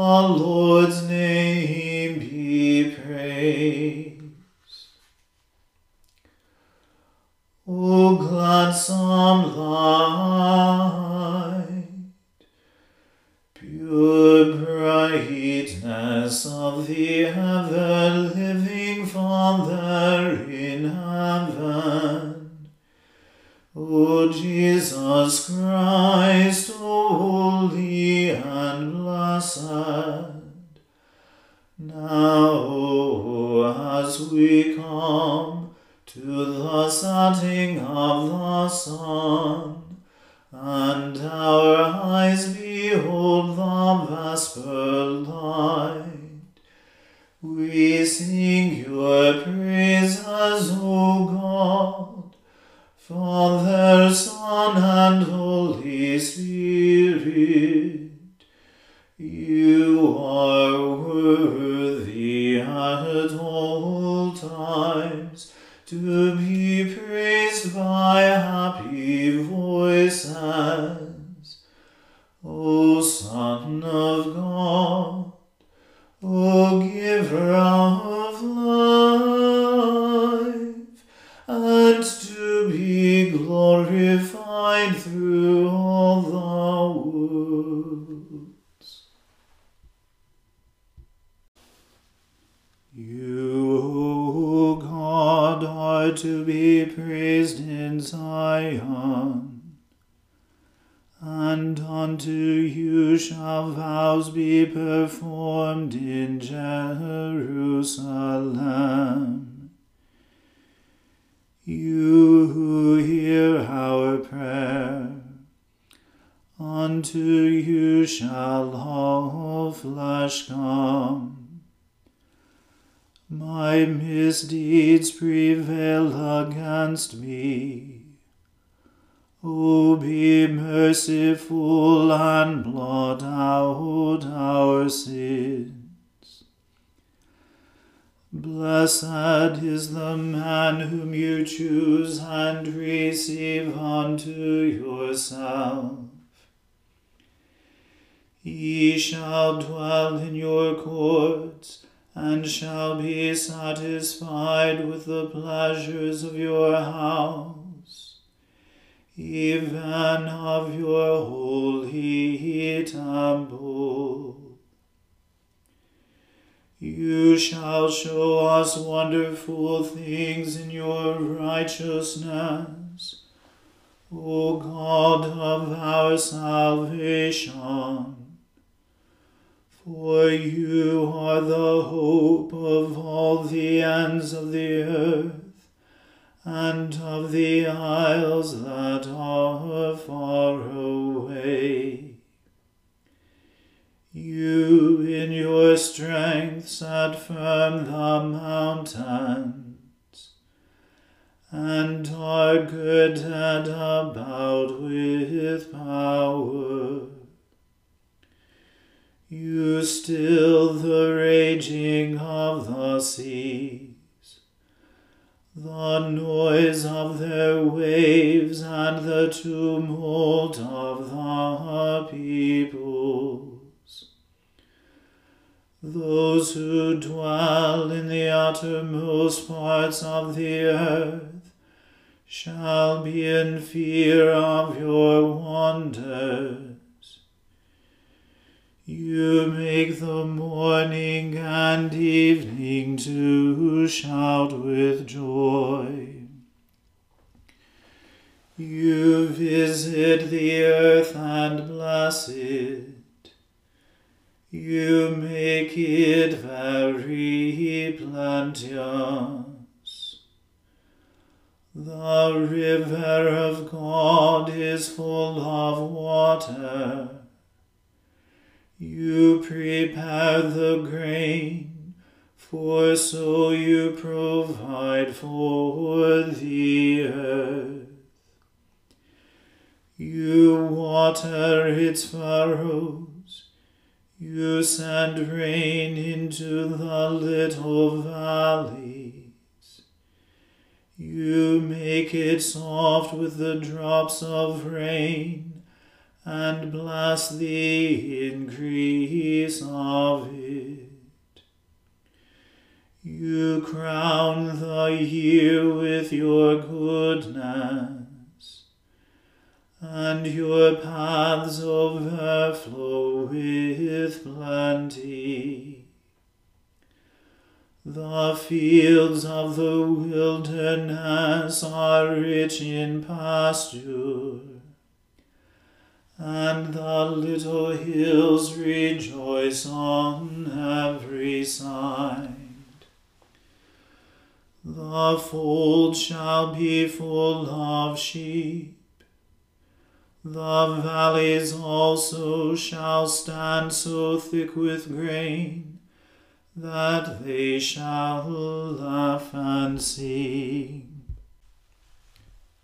Lord's name be praised. O gladsome light, pure at all times to be shall all flesh come. My misdeeds prevail against me. O be merciful and blot out our sins. Blessed is the man whom you choose and receive unto yourself. He shall dwell in your courts, and shall be satisfied with the pleasures of your house, even of your holy temple. You shall show us wonderful things in your righteousness, O God of our salvation. For you are the hope of all the ends of the earth, and of the isles that are far away. You in your strength set firm the mountains, and are girded about with power. You still the raging of the seas, the noise of their waves, and the tumult of the peoples. Those who dwell in the uttermost parts of the earth shall be in fear of your wonders. You make the morning and evening to shout with joy. You visit the earth and bless it. You make it very plenteous. The river of God is full of water. You prepare the grain, for so you provide for the earth. You water its furrows you send rain into the little valleys. You make it soft with the drops of rain, and bless the increase of it. You crown the year with your goodness and your paths overflow with plenty. The fields of the wilderness are rich in pasture, and the little hills rejoice on every side. The fold shall be full of sheep the valleys also shall stand so thick with grain that they shall laugh and sing.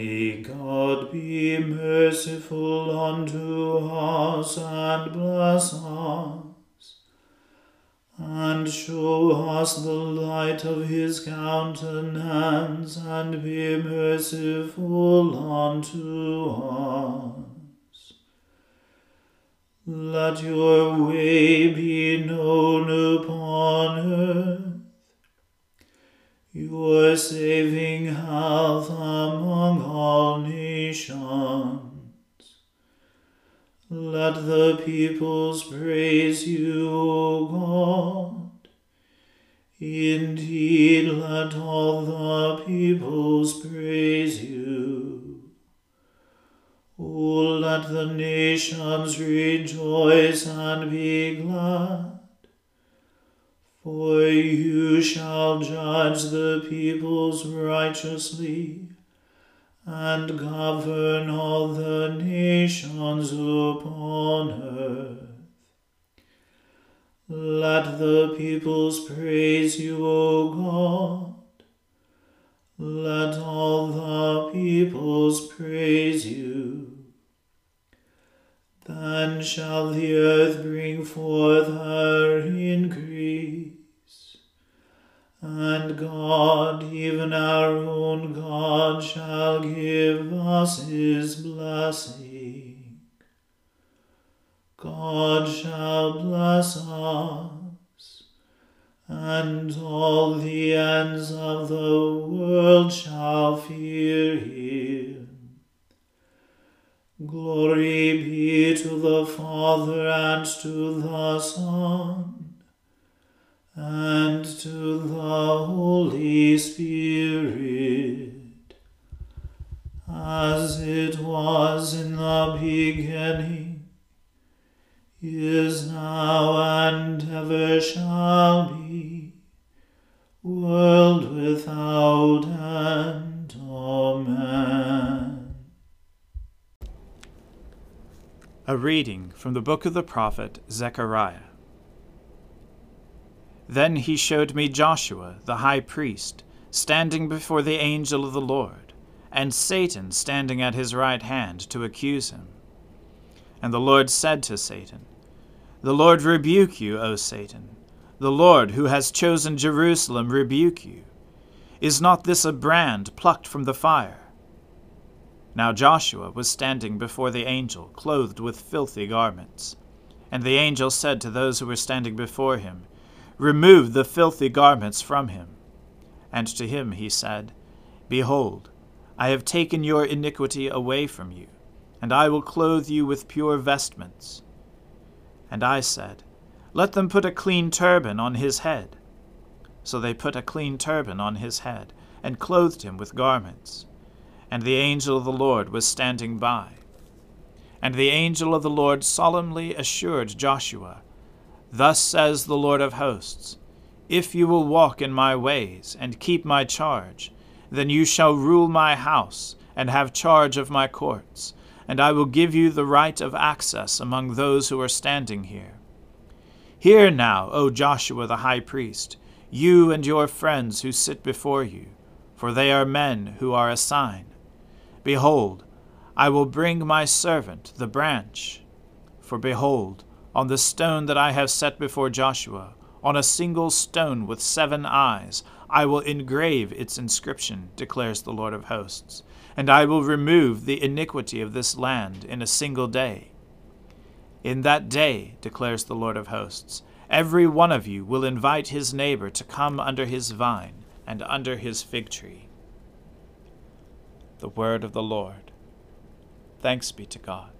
May God be merciful unto us and bless us and show us the light of his countenance, and be merciful unto us. Let your way be known upon earth, your saving health among all nations. Let the peoples praise you, O God. Indeed, let all the peoples praise you. O let the nations rejoice and be glad. For you shall judge the peoples righteously and govern all the nations upon earth. Let the peoples praise you, O God. Let all the peoples praise you. Then shall the earth bring forth in the beginning, is now, and ever shall be, world without end. Amen. A reading from the book of the prophet Zechariah. Then he showed me Joshua, the high priest, standing before the angel of the Lord, and Satan standing at his right hand to accuse him. And the Lord said to Satan, The Lord rebuke you, O Satan. The Lord, who has chosen Jerusalem, rebuke you. Is not this a brand plucked from the fire? Now Joshua was standing before the angel, clothed with filthy garments. And the angel said to those who were standing before him, Remove the filthy garments from him. And to him he said, Behold, I have taken your iniquity away from you, and I will clothe you with pure vestments. And I said, Let them put a clean turban on his head. So they put a clean turban on his head, and clothed him with garments. And the angel of the Lord was standing by. And the angel of the Lord solemnly assured Joshua, Thus says the Lord of hosts If you will walk in my ways, and keep my charge, then you shall rule my house, and have charge of my courts, and I will give you the right of access among those who are standing here. Hear now, O Joshua the high priest, you and your friends who sit before you, for they are men who are a sign. Behold, I will bring my servant, the branch. For behold, on the stone that I have set before Joshua, on a single stone with seven eyes, I will engrave its inscription, declares the Lord of hosts, and I will remove the iniquity of this land in a single day. In that day, declares the Lord of hosts, every one of you will invite his neighbor to come under his vine and under his fig tree. The word of the Lord. Thanks be to God.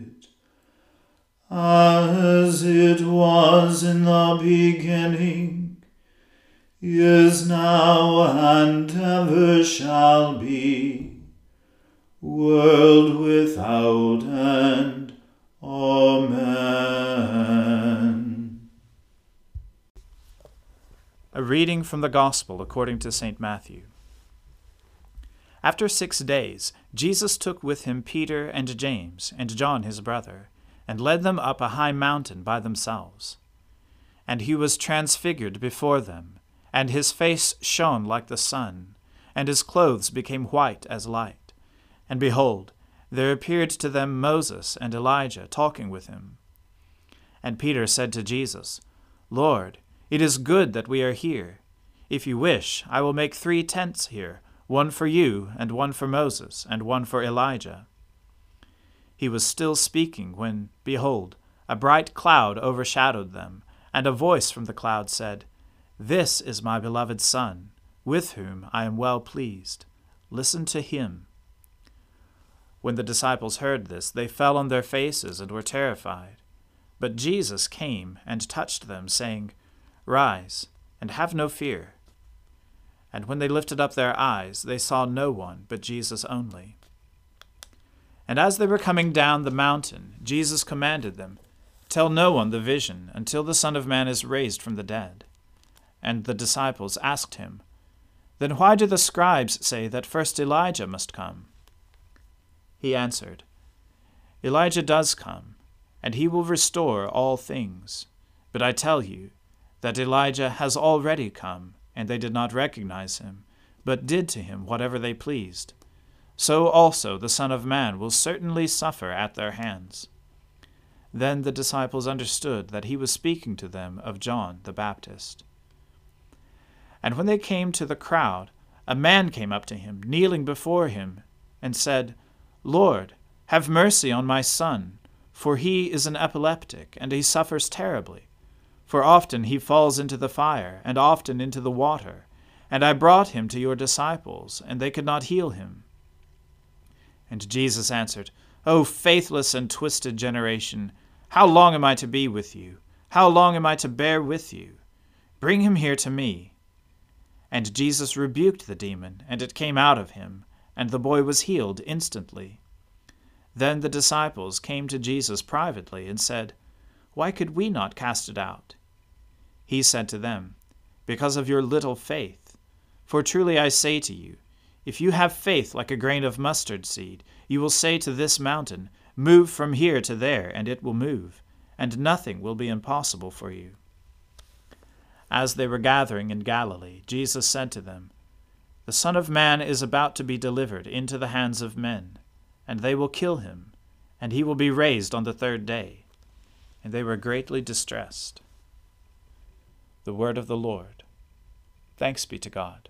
as it was in the beginning, is now, and ever shall be, world without end. Amen. A reading from the Gospel according to St. Matthew. After six days, Jesus took with him Peter and James and John his brother, and led them up a high mountain by themselves. And he was transfigured before them, and his face shone like the sun, and his clothes became white as light. And behold, there appeared to them Moses and Elijah talking with him. And Peter said to Jesus, Lord, it is good that we are here. If you wish, I will make three tents here one for you, and one for Moses, and one for Elijah. He was still speaking when, behold, a bright cloud overshadowed them, and a voice from the cloud said, This is my beloved Son, with whom I am well pleased. Listen to him. When the disciples heard this, they fell on their faces and were terrified. But Jesus came and touched them, saying, Rise, and have no fear. And when they lifted up their eyes, they saw no one but Jesus only. And as they were coming down the mountain, Jesus commanded them, Tell no one the vision until the Son of Man is raised from the dead. And the disciples asked him, Then why do the scribes say that first Elijah must come? He answered, Elijah does come, and he will restore all things. But I tell you that Elijah has already come, and they did not recognize him, but did to him whatever they pleased. So also the Son of Man will certainly suffer at their hands. Then the disciples understood that he was speaking to them of John the Baptist. And when they came to the crowd, a man came up to him, kneeling before him, and said, Lord, have mercy on my son, for he is an epileptic, and he suffers terribly. For often he falls into the fire, and often into the water. And I brought him to your disciples, and they could not heal him. And Jesus answered, O faithless and twisted generation, how long am I to be with you? How long am I to bear with you? Bring him here to me. And Jesus rebuked the demon, and it came out of him and the boy was healed instantly. Then the disciples came to Jesus privately and said, Why could we not cast it out? He said to them, Because of your little faith. For truly I say to you, if you have faith like a grain of mustard seed, you will say to this mountain, Move from here to there, and it will move, and nothing will be impossible for you. As they were gathering in Galilee, Jesus said to them, the Son of Man is about to be delivered into the hands of men, and they will kill him, and he will be raised on the third day. And they were greatly distressed. The word of the Lord. Thanks be to God.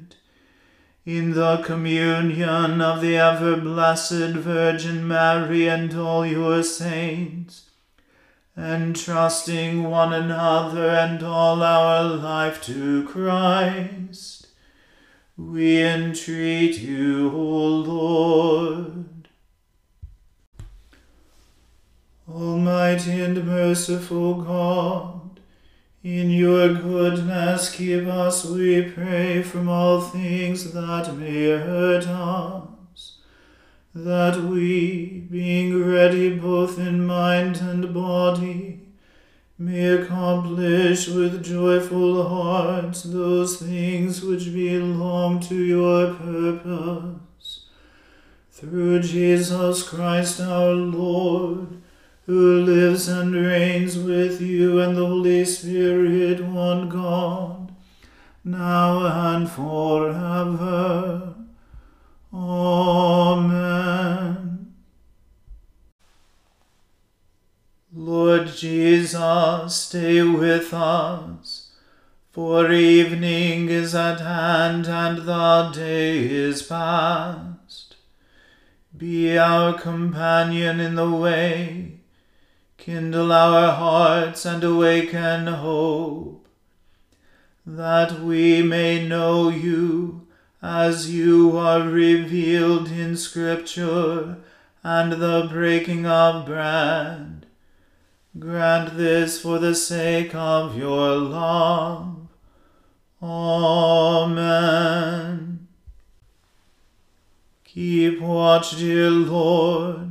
in the communion of the ever blessed Virgin Mary and all your saints, entrusting one another and all our life to Christ, we entreat you, O Lord. Almighty and merciful God, in your goodness, keep us, we pray, from all things that may hurt us, that we, being ready both in mind and body, may accomplish with joyful hearts those things which belong to your purpose. Through Jesus Christ our Lord, who lives and reigns with you and the Holy Spirit, one God, now and forever. Amen. Lord Jesus, stay with us, for evening is at hand and the day is past. Be our companion in the way Kindle our hearts and awaken hope, that we may know you as you are revealed in Scripture and the breaking of bread. Grant this for the sake of your love. Amen. Keep watch, dear Lord,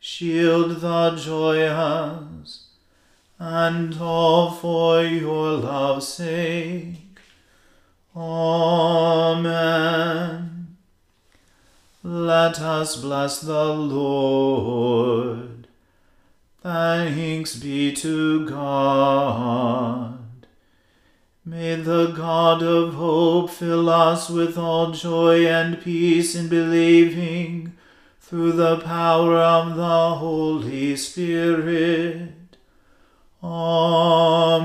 shield the joyous, and all for your love's sake. Amen. Let us bless the Lord. Thanks be to God. May the God of hope fill us with all joy and peace in believing, through the power of the Holy Spirit. Amen.